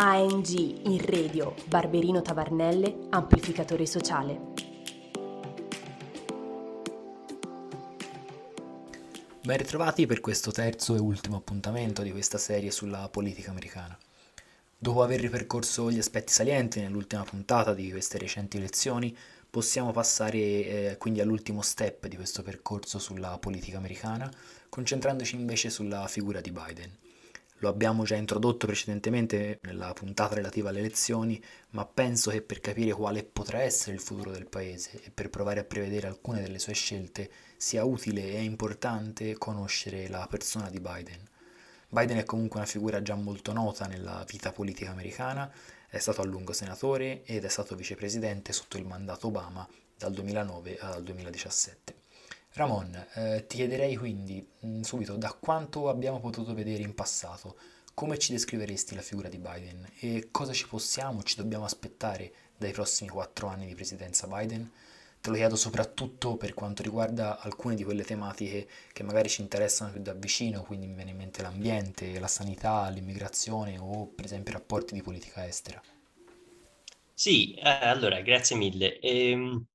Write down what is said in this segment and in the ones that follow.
ANG in radio Barberino Tavernelle, amplificatore sociale. Ben ritrovati per questo terzo e ultimo appuntamento di questa serie sulla politica americana. Dopo aver ripercorso gli aspetti salienti nell'ultima puntata di queste recenti elezioni, possiamo passare eh, quindi all'ultimo step di questo percorso sulla politica americana, concentrandoci invece sulla figura di Biden. Lo abbiamo già introdotto precedentemente nella puntata relativa alle elezioni, ma penso che per capire quale potrà essere il futuro del paese e per provare a prevedere alcune delle sue scelte sia utile e importante conoscere la persona di Biden. Biden è comunque una figura già molto nota nella vita politica americana è stato a lungo senatore ed è stato vicepresidente sotto il mandato Obama dal 2009 al 2017. Ramon, eh, ti chiederei quindi mm, subito da quanto abbiamo potuto vedere in passato, come ci descriveresti la figura di Biden e cosa ci possiamo, ci dobbiamo aspettare dai prossimi quattro anni di presidenza Biden? Te lo chiedo soprattutto per quanto riguarda alcune di quelle tematiche che magari ci interessano più da vicino, quindi mi viene in mente l'ambiente, la sanità, l'immigrazione o per esempio i rapporti di politica estera. Sì, eh, allora grazie mille. Ehm,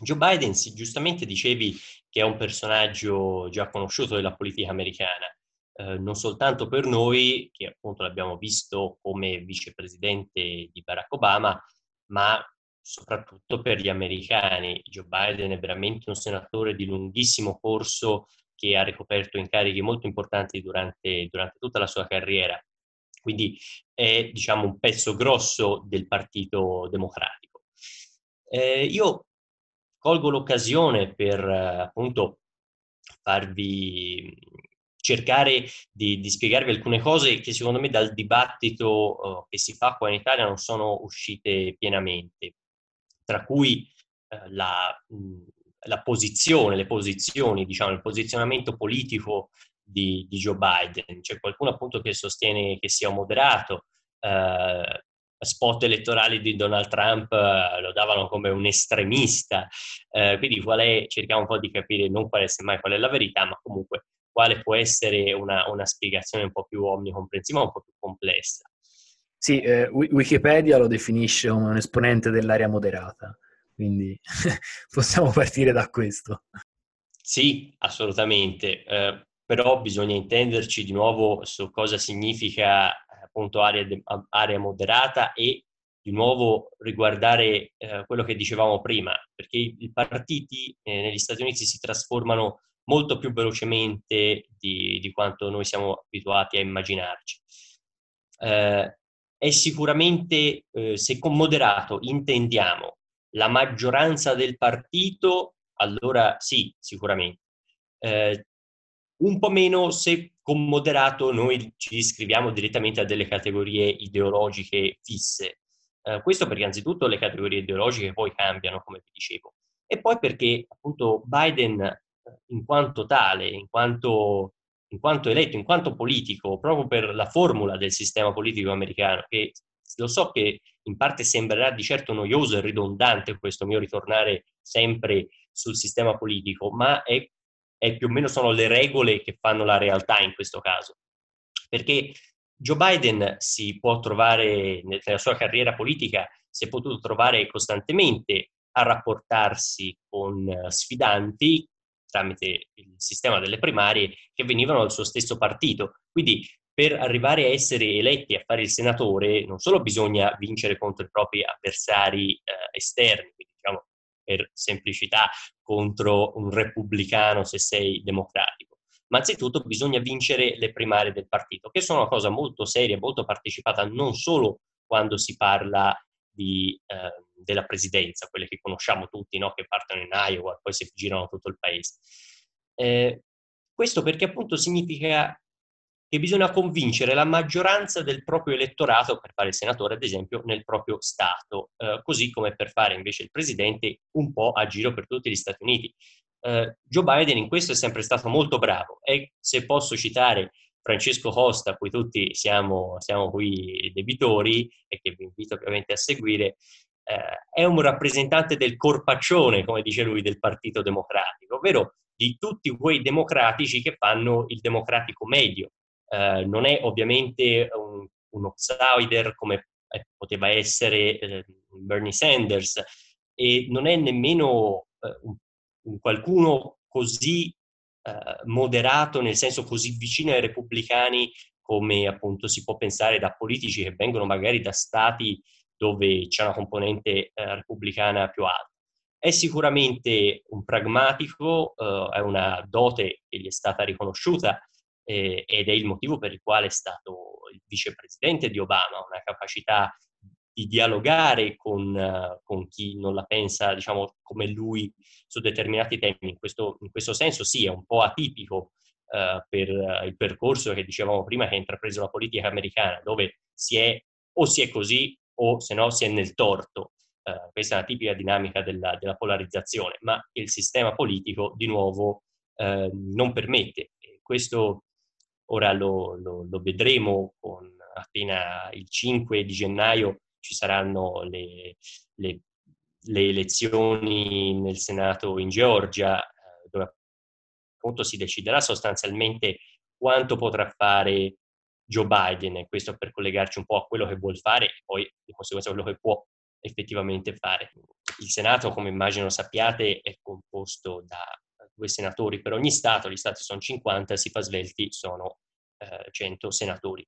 Joe Biden, sì, giustamente dicevi che è un personaggio già conosciuto della politica americana, eh, non soltanto per noi, che appunto l'abbiamo visto come vicepresidente di Barack Obama, ma soprattutto per gli americani. Joe Biden è veramente un senatore di lunghissimo corso che ha ricoperto incarichi molto importanti durante, durante tutta la sua carriera. Quindi è diciamo, un pezzo grosso del Partito Democratico. Eh, io colgo l'occasione per appunto farvi cercare di, di, spiegarvi alcune cose che secondo me dal dibattito uh, che si fa qua in Italia non sono uscite pienamente tra cui eh, la, mh, la, posizione, le posizioni, diciamo, il posizionamento politico di, di, Joe Biden. C'è qualcuno appunto che sostiene che sia moderato, eh, spot elettorali di Donald Trump eh, lo davano come un estremista, eh, quindi qual è, cerchiamo un po' di capire non qual è semmai qual è la verità, ma comunque quale può essere una, una spiegazione un po' più omnicomprensiva, un po' più complessa. Sì, eh, Wikipedia lo definisce un esponente dell'area moderata, quindi possiamo partire da questo. Sì, assolutamente, eh, però bisogna intenderci di nuovo su cosa significa appunto area, area moderata e di nuovo riguardare eh, quello che dicevamo prima, perché i, i partiti eh, negli Stati Uniti si trasformano molto più velocemente di, di quanto noi siamo abituati a immaginarci. Eh, è sicuramente, eh, se con moderato intendiamo la maggioranza del partito, allora sì, sicuramente. Un po' meno se con moderato noi ci iscriviamo direttamente a delle categorie ideologiche fisse. Eh, questo perché anzitutto le categorie ideologiche poi cambiano, come vi dicevo, e poi perché appunto Biden eh, in quanto tale, in quanto in quanto eletto, in quanto politico, proprio per la formula del sistema politico americano, che lo so che in parte sembrerà di certo noioso e ridondante questo mio ritornare sempre sul sistema politico, ma è, è più o meno sono le regole che fanno la realtà in questo caso. Perché Joe Biden si può trovare nella sua carriera politica, si è potuto trovare costantemente a rapportarsi con sfidanti tramite il sistema delle primarie che venivano dal suo stesso partito. Quindi per arrivare a essere eletti a fare il senatore non solo bisogna vincere contro i propri avversari eh, esterni, quindi diciamo per semplicità contro un repubblicano se sei democratico, ma anzitutto bisogna vincere le primarie del partito, che sono una cosa molto seria, molto partecipata non solo quando si parla di, eh, della presidenza, quelle che conosciamo tutti, no? che partono in Iowa poi si girano tutto il paese. Eh, questo perché appunto significa che bisogna convincere la maggioranza del proprio elettorato per fare il senatore, ad esempio, nel proprio Stato, eh, così come per fare invece il presidente un po' a giro per tutti gli Stati Uniti. Eh, Joe Biden in questo è sempre stato molto bravo e se posso citare Francesco Costa, a cui tutti siamo, siamo qui debitori e che vi invito ovviamente a seguire, eh, è un rappresentante del corpaccione, come dice lui, del Partito Democratico, ovvero di tutti quei democratici che fanno il democratico medio. Eh, non è ovviamente un, un outsider come poteva essere eh, Bernie Sanders e non è nemmeno eh, un, un qualcuno così eh, moderato, nel senso così vicino ai repubblicani come appunto si può pensare da politici che vengono magari da stati dove c'è una componente eh, repubblicana più alta. È sicuramente un pragmatico, eh, è una dote che gli è stata riconosciuta eh, ed è il motivo per il quale è stato il vicepresidente di Obama, una capacità di dialogare con, con, chi non la pensa, diciamo, come lui su determinati temi. In questo, in questo senso sì, è un po' atipico uh, per uh, il percorso che dicevamo prima che ha intrapreso la politica americana, dove si è o si è così o se no si è nel torto. questa è una tipica dinamica della, della, polarizzazione, ma il sistema politico di nuovo non permette. questo ora lo, lo, lo vedremo con appena il 5 di gennaio ci saranno le, le, le elezioni nel Senato in Georgia, eh, dove appunto si deciderà sostanzialmente quanto potrà fare Joe Biden, questo per collegarci un po' a quello che vuole fare e poi di conseguenza quello che può effettivamente fare. Il Senato, come immagino sappiate, è composto da due senatori per ogni Stato, gli Stati sono 50, si fa svelti, sono eh, 100 senatori.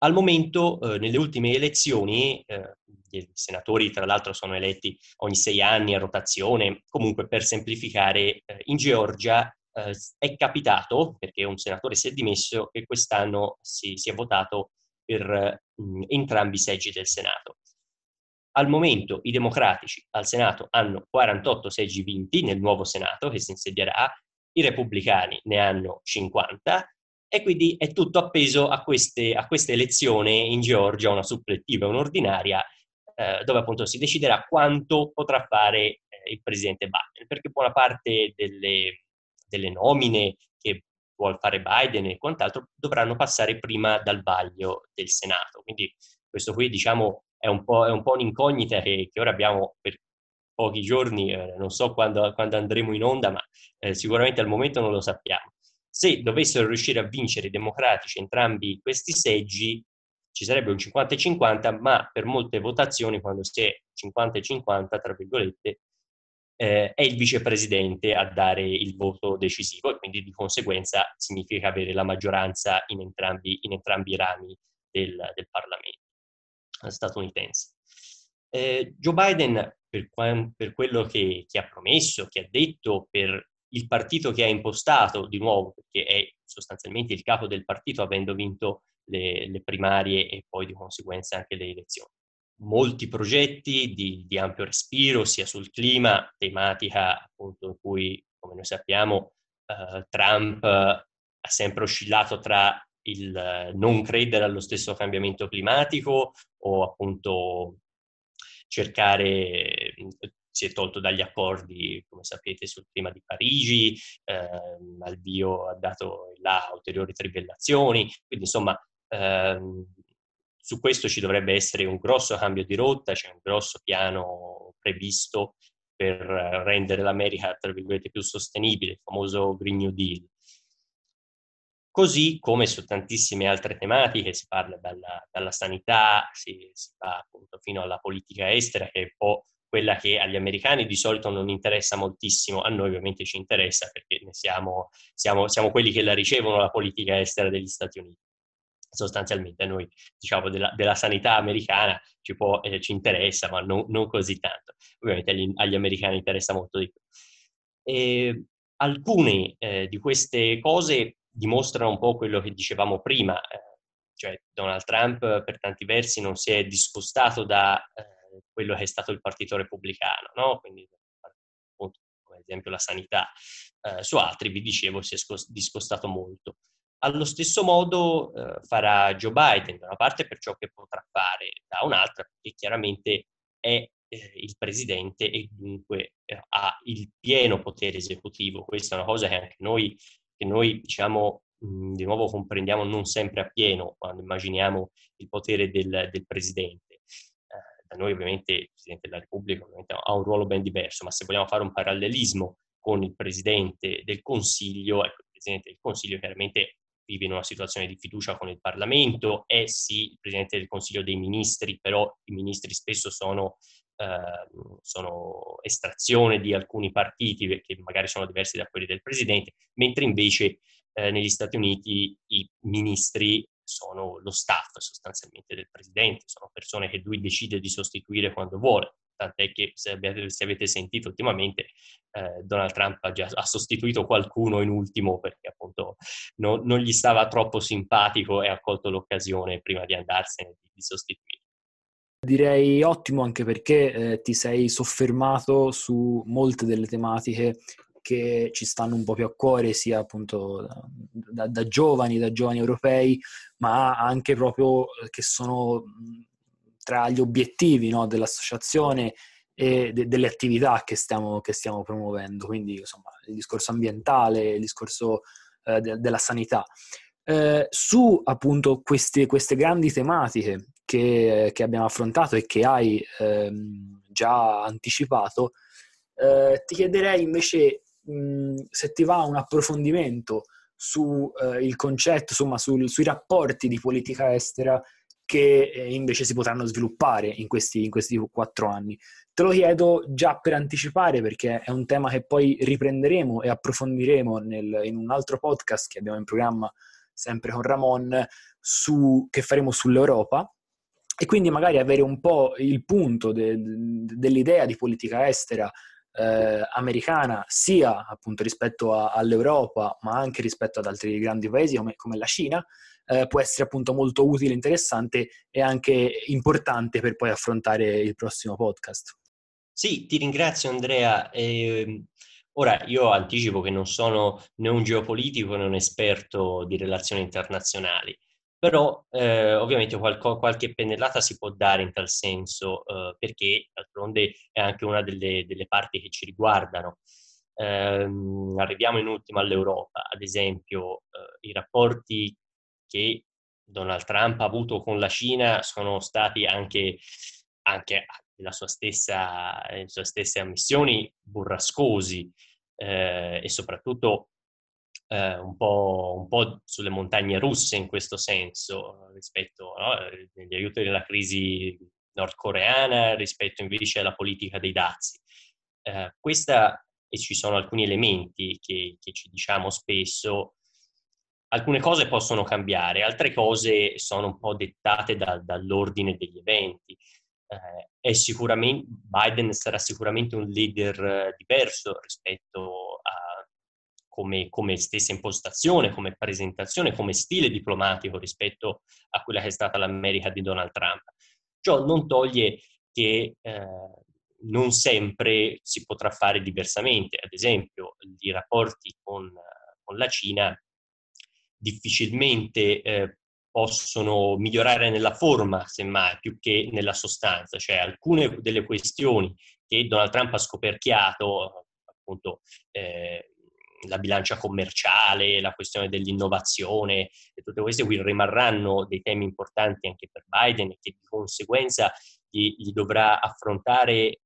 Al momento, eh, nelle ultime elezioni, eh, i senatori tra l'altro sono eletti ogni sei anni a rotazione, comunque per semplificare, eh, in Georgia eh, è capitato, perché un senatore si è dimesso, che quest'anno si, si è votato per mh, entrambi i seggi del Senato. Al momento i democratici al Senato hanno 48 seggi vinti nel nuovo Senato che si insedierà, i repubblicani ne hanno 50 e quindi è tutto appeso a queste, a queste elezioni in Georgia, una supplettiva un'ordinaria, eh, dove appunto si deciderà quanto potrà fare eh, il presidente Biden, perché buona parte delle, delle nomine che vuole fare Biden e quant'altro dovranno passare prima dal vaglio del Senato. Quindi questo qui diciamo è un po', è un po un'incognita che, che, ora abbiamo per pochi giorni, eh, non so quando, quando, andremo in onda, ma eh, sicuramente al momento non lo sappiamo. Se dovessero riuscire a vincere i democratici entrambi questi seggi, ci sarebbe un 50 50, ma per molte votazioni, quando si è 50 50, tra virgolette, eh, è il vicepresidente a dare il voto decisivo e quindi di conseguenza significa avere la maggioranza in entrambi, in entrambi i rami del, del Parlamento statunitense. Eh, Joe Biden, per, per quello che, che, ha promesso, che ha detto, per il partito che ha impostato, di nuovo, perché è sostanzialmente il capo del partito avendo vinto le, le primarie e poi di conseguenza anche le elezioni. Molti progetti di, di, ampio respiro, sia sul clima, tematica appunto in cui, come noi sappiamo, uh, Trump ha sempre oscillato tra il non credere allo stesso cambiamento climatico o appunto cercare si è tolto dagli accordi, come sapete, sul clima di Parigi, ehm, al Dio ha dato là ulteriori trivellazioni, quindi insomma ehm, su questo ci dovrebbe essere un grosso cambio di rotta, c'è un grosso piano previsto per rendere l'America, tra virgolette, più sostenibile, il famoso Green New Deal. Così come su tantissime altre tematiche, si parla dalla, dalla sanità, si, si, va appunto fino alla politica estera, che è un po' quella che agli americani di solito non interessa moltissimo, a noi ovviamente ci interessa perché siamo, siamo, siamo quelli che la ricevono la politica estera degli Stati Uniti. Sostanzialmente a noi, diciamo, della, della sanità americana ci, può, eh, ci interessa, ma non, non, così tanto. Ovviamente agli, agli, americani interessa molto di più. E alcune eh, di queste cose dimostrano un po' quello che dicevamo prima, eh, cioè Donald Trump per tanti versi non si è discostato da eh, quello che è stato il Partito Repubblicano, no? quindi appunto, come esempio la sanità, eh, su altri vi dicevo si è scos- discostato molto. Allo stesso modo eh, farà Joe Biden, da una parte per ciò che potrà fare, da un'altra perché chiaramente è eh, il presidente e dunque eh, ha il pieno potere esecutivo. Questa è una cosa che anche noi, che noi diciamo, mh, di nuovo comprendiamo non sempre appieno quando immaginiamo il potere del, del presidente. Da noi ovviamente il Presidente della Repubblica ha un ruolo ben diverso, ma se vogliamo fare un parallelismo con il Presidente del Consiglio, ecco, il Presidente del Consiglio chiaramente vive in una situazione di fiducia con il Parlamento, è sì il Presidente del Consiglio dei Ministri, però i ministri spesso sono, eh, sono estrazione di alcuni partiti che magari sono diversi da quelli del Presidente, mentre invece eh, negli Stati Uniti i ministri sono lo staff sostanzialmente del Presidente, sono persone che lui decide di sostituire quando vuole tant'è che se avete, se avete sentito ultimamente eh, Donald Trump ha, già, ha sostituito qualcuno in ultimo perché appunto no, non gli stava troppo simpatico e ha colto l'occasione prima di andarsene di, di sostituire. Direi ottimo anche perché eh, ti sei soffermato su molte delle tematiche che ci stanno un po' più a cuore, sia appunto da, da giovani, da giovani europei, ma anche proprio che sono tra gli obiettivi no, dell'associazione e de- delle attività che stiamo, che stiamo, promuovendo, quindi insomma il discorso ambientale, il discorso eh, de- della sanità. Eh, su appunto queste, queste grandi tematiche che, che, abbiamo affrontato e che hai ehm, già anticipato, eh, ti chiederei invece mh, se ti va un approfondimento sul eh, concetto, insomma, sul, sui rapporti di politica estera che eh, invece si potranno sviluppare in questi, in questi quattro anni. Te lo chiedo già per anticipare perché è un tema che poi riprenderemo e approfondiremo nel, in un altro podcast che abbiamo in programma sempre con Ramon su, che faremo sull'Europa e quindi magari avere un po' il punto de, de, dell'idea di politica estera eh, americana sia appunto rispetto a, all'Europa ma anche rispetto ad altri grandi paesi come, come la Cina eh, può essere appunto molto utile, interessante e anche importante per poi affrontare il prossimo podcast. Sì, ti ringrazio Andrea. Eh, ora io anticipo che non sono né un geopolitico né un esperto di relazioni internazionali, però eh, ovviamente qualco, qualche pennellata si può dare in tal senso, eh, perché d'altronde è anche una delle, delle parti che ci riguardano. Eh, arriviamo in ultimo all'Europa, ad esempio eh, i rapporti che Donald Trump ha avuto con la Cina sono stati anche, anche nella sua stessa, nelle sue stesse ammissioni burrascosi eh, e soprattutto eh, un, po', un, po', sulle montagne russe in questo senso rispetto no, agli aiuti della crisi nordcoreana rispetto invece alla politica dei dazi. Eh, questa, e ci sono alcuni elementi che, che ci diciamo spesso, alcune cose possono cambiare, altre cose sono un po' dettate da, dall'ordine degli eventi. Eh, Biden sarà sicuramente un leader eh, diverso rispetto a come, come, stessa impostazione, come presentazione, come stile diplomatico rispetto a quella che è stata l'America di Donald Trump. Ciò non toglie che eh, non sempre si potrà fare diversamente. Ad esempio, i rapporti con, con la Cina difficilmente eh, possono migliorare nella forma, semmai, più che nella sostanza. Cioè alcune delle questioni che Donald Trump ha scoperchiato, appunto eh, la bilancia commerciale, la questione dell'innovazione e tutte queste qui rimarranno dei temi importanti anche per Biden e che di conseguenza gli, gli dovrà affrontare eh,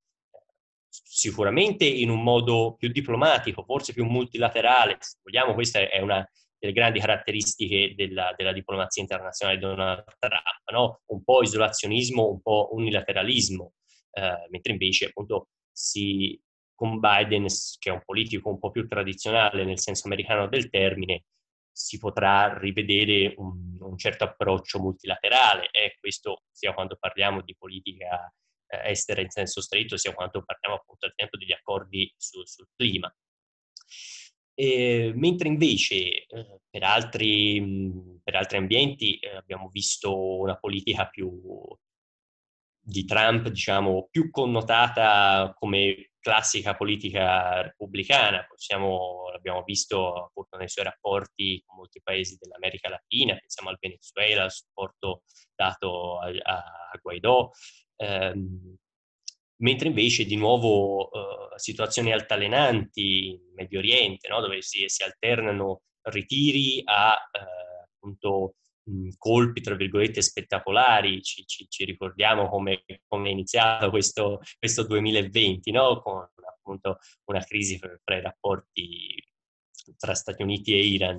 sicuramente in un modo più diplomatico, forse più multilaterale, se vogliamo questa è una delle grandi caratteristiche della, della diplomazia internazionale di Donald Trump, no? un po' isolazionismo, un po' unilateralismo, eh, mentre invece appunto si, con Biden, che è un politico un po' più tradizionale nel senso americano del termine, si potrà rivedere un, un certo approccio multilaterale e questo sia quando parliamo di politica eh, estera in senso stretto, sia quando parliamo appunto al tempo degli accordi su, sul clima. Eh, mentre invece eh, per, altri, mh, per, altri, ambienti eh, abbiamo visto una politica più di Trump, diciamo, più connotata come classica politica repubblicana. Possiamo, l'abbiamo visto appunto nei suoi rapporti con molti paesi dell'America Latina, pensiamo al Venezuela, al supporto dato a, a Guaidó. Ehm, mentre invece di nuovo uh, situazioni altalenanti in Medio Oriente, no? dove si, si, alternano ritiri a uh, appunto mh, colpi, tra virgolette, spettacolari, ci, ci, ci ricordiamo come, come, è iniziato questo, questo 2020, no? con appunto una crisi fra i rapporti tra Stati Uniti e Iran.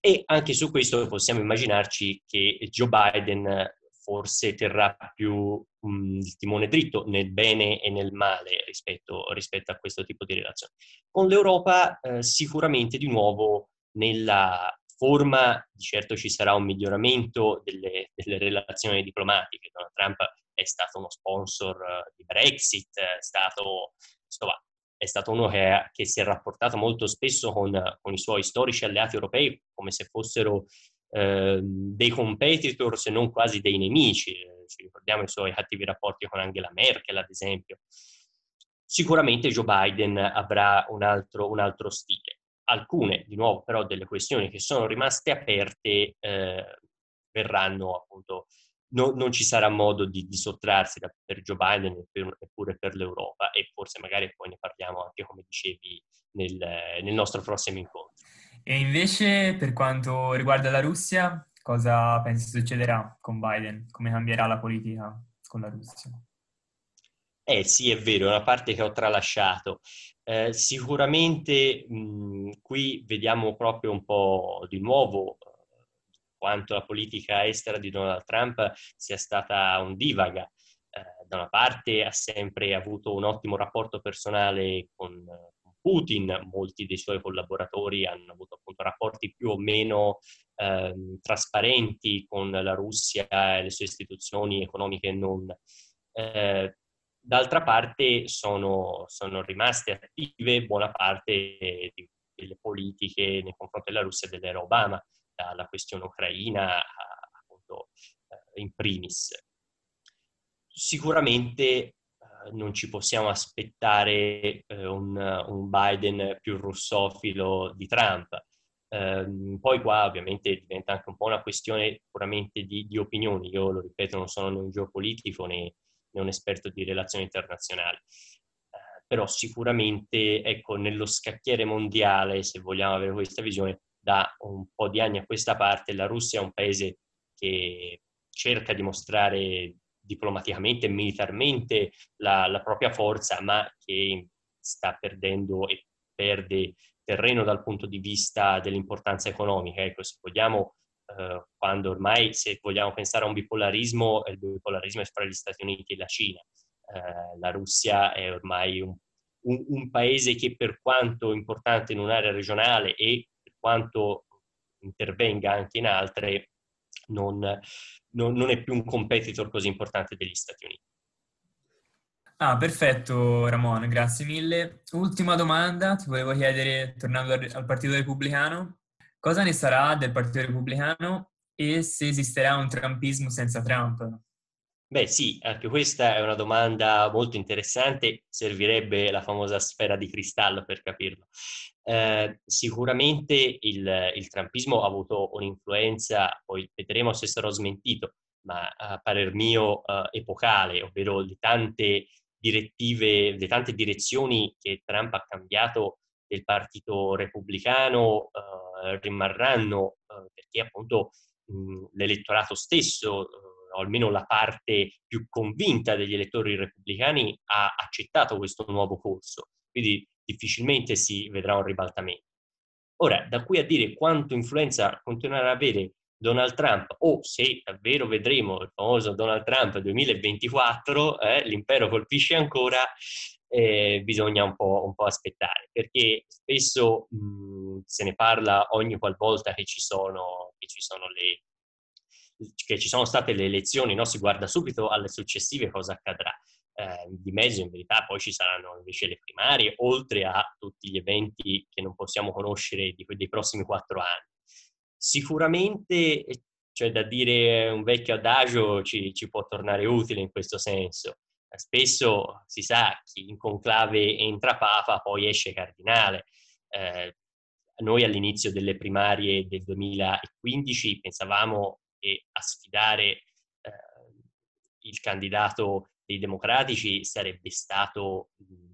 E anche su questo possiamo immaginarci che Joe Biden forse terrà più um, il timone dritto nel bene e nel male rispetto, rispetto a questo tipo di relazione. Con l'Europa eh, sicuramente di nuovo nella forma, di certo ci sarà un miglioramento delle, delle relazioni diplomatiche. Donald Trump è stato uno sponsor eh, di Brexit, è stato, insomma, è stato uno che, che, si è rapportato molto spesso con, con, i suoi storici alleati europei come se fossero eh, dei competitor, se non quasi dei nemici. Ci ricordiamo i suoi cattivi rapporti con Angela Merkel, ad esempio. Sicuramente Joe Biden avrà un altro, un altro stile. Alcune, di nuovo, però, delle questioni che sono rimaste aperte eh, verranno appunto no, non ci sarà modo di, di sottrarsi da, per Joe Biden neppure per l'Europa e forse magari poi ne parliamo anche, come dicevi, nel, nel nostro prossimo incontro. E invece per quanto riguarda la Russia, cosa pensi succederà con Biden? Come cambierà la politica con la Russia? Eh sì, è vero, è una parte che ho tralasciato. Eh, sicuramente mh, qui vediamo proprio un po' di nuovo quanto la politica estera di Donald Trump sia stata un divaga. Eh, da una parte ha sempre avuto un ottimo rapporto personale con, con, Putin, molti dei suoi collaboratori hanno avuto appunto rapporti più o meno eh, trasparenti con la Russia e le sue istituzioni economiche e non. Eh, d'altra parte sono, sono, rimaste attive buona parte delle politiche nei confronti della Russia dell'era Obama dalla questione ucraina appunto eh, in primis. Sicuramente eh, non ci possiamo aspettare eh, un, un, Biden più russofilo di Trump. Eh, poi qua ovviamente diventa anche un po' una questione puramente di, di opinioni. Io lo ripeto, non sono né un geopolitico né, né un esperto di relazioni internazionali eh, però sicuramente ecco, nello scacchiere mondiale, se vogliamo avere questa visione, da un po' di anni a questa parte la Russia è un paese che cerca di mostrare diplomaticamente e militarmente la, la propria forza, ma che sta perdendo e perde terreno dal punto di vista dell'importanza economica. Ecco, se vogliamo, eh, quando ormai, se vogliamo pensare a un bipolarismo, il bipolarismo è fra gli Stati Uniti e la Cina. Eh, la Russia è ormai un, un, un, paese che per quanto importante in un'area regionale e quanto intervenga anche in altre, non, non, non è più un competitor così importante degli Stati Uniti. Ah, perfetto Ramon, grazie mille. Ultima domanda, ti volevo chiedere, tornando al Partito Repubblicano, cosa ne sarà del Partito Repubblicano e se esisterà un trumpismo senza Trump? Beh sì, anche questa è una domanda molto interessante, servirebbe la famosa sfera di cristallo per capirlo. Eh, sicuramente il, il trumpismo ha avuto un'influenza, poi vedremo se sarò smentito, ma a parer mio eh, epocale, ovvero le tante direttive, le tante direzioni che Trump ha cambiato del partito repubblicano eh, rimarranno eh, perché appunto mh, l'elettorato stesso eh, o almeno la parte più convinta degli elettori repubblicani, ha accettato questo nuovo corso. Quindi difficilmente si vedrà un ribaltamento. Ora, da qui a dire quanto influenza continuerà ad avere Donald Trump o se davvero vedremo il famoso Donald Trump 2024, eh, l'impero colpisce ancora, eh, bisogna un po', un po', aspettare, perché spesso mh, se ne parla ogni qualvolta che ci sono, che ci sono le, che ci sono state le elezioni, no? si guarda subito alle successive cosa accadrà. Eh, di mezzo in verità poi ci saranno invece le primarie, oltre a tutti gli eventi che non possiamo conoscere di, dei prossimi quattro anni. Sicuramente cioè da dire un vecchio adagio ci, ci può tornare utile in questo senso. Spesso si sa chi in conclave entra papa poi esce cardinale. Eh, noi all'inizio delle primarie del 2015 pensavamo e a sfidare eh, il candidato dei democratici sarebbe stato mh,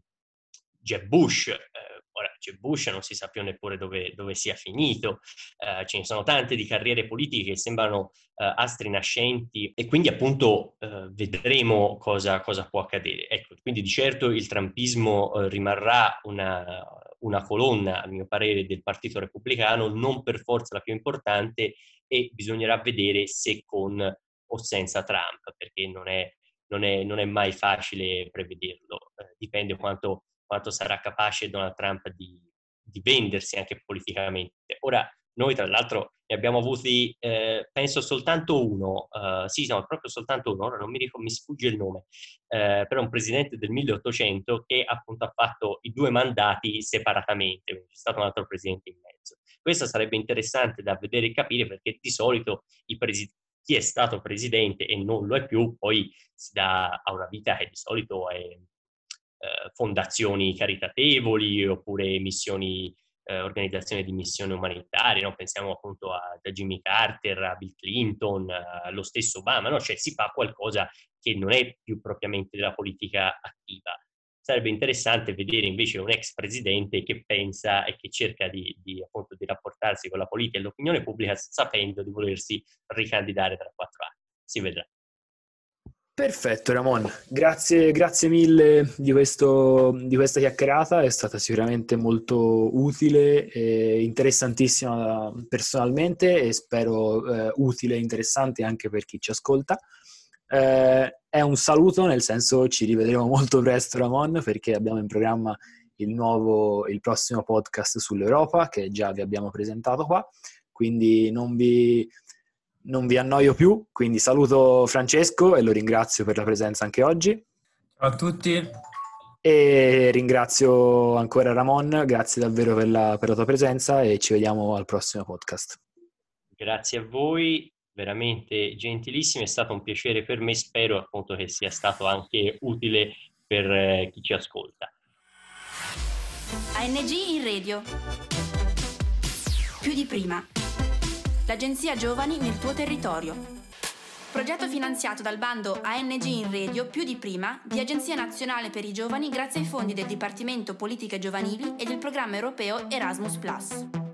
Jeb Bush. Eh, ora, Jeb Bush non si sa più neppure dove, dove sia finito, eh, ce ne sono tante di carriere politiche che sembrano eh, astri nascenti e quindi appunto eh, vedremo cosa, cosa, può accadere. Ecco, quindi di certo il trumpismo eh, rimarrà una, una colonna, a mio parere, del Partito Repubblicano, non per forza la più importante e bisognerà vedere se con o senza Trump, perché non è, non è, non è mai facile prevederlo, eh, dipende quanto, quanto, sarà capace Donald Trump di, di vendersi anche politicamente. Ora, noi tra l'altro ne abbiamo avuti, eh, penso soltanto uno, uh, sì, no, proprio soltanto uno, ora non mi, ricordo, mi sfugge il nome, eh, però un presidente del 1800 che appunto ha fatto i due mandati separatamente, quindi c'è stato un altro presidente in mezzo. Questo sarebbe interessante da vedere e capire perché di solito presi- chi è stato presidente e non lo è più poi si dà a una vita che di solito è eh, fondazioni caritatevoli oppure missioni eh, organizzazioni di missioni umanitarie, no? pensiamo appunto a, a, Jimmy Carter, a Bill Clinton, allo stesso Obama, no? cioè si fa qualcosa che non è più propriamente della politica attiva. Sarebbe interessante vedere invece un ex presidente che pensa e che cerca di, di, appunto, di rapportarsi con la politica e l'opinione pubblica sapendo di volersi ricandidare tra quattro anni. Si vedrà. Perfetto Ramon, grazie, grazie mille di, questo, di, questa chiacchierata, è stata sicuramente molto utile e interessantissima personalmente e spero eh, utile e interessante anche per chi ci ascolta. Eh, è un saluto, nel senso ci rivedremo molto presto Ramon perché abbiamo in programma il, nuovo, il prossimo podcast sull'Europa che già vi abbiamo presentato qua, quindi non vi non vi annoio più, quindi saluto Francesco e lo ringrazio per la presenza anche oggi. Ciao a tutti. E ringrazio ancora Ramon, grazie davvero per la, per la tua presenza e ci vediamo al prossimo podcast. Grazie a voi, veramente gentilissimi, è stato un piacere per me, spero appunto che sia stato anche utile per eh, chi ci ascolta. ANG in radio. Più di prima l'Agenzia Giovani nel tuo territorio. Progetto finanziato dal bando ANG in Radio più di prima di Agenzia Nazionale per i Giovani grazie ai fondi del Dipartimento Politiche Giovanili e del programma europeo Erasmus ⁇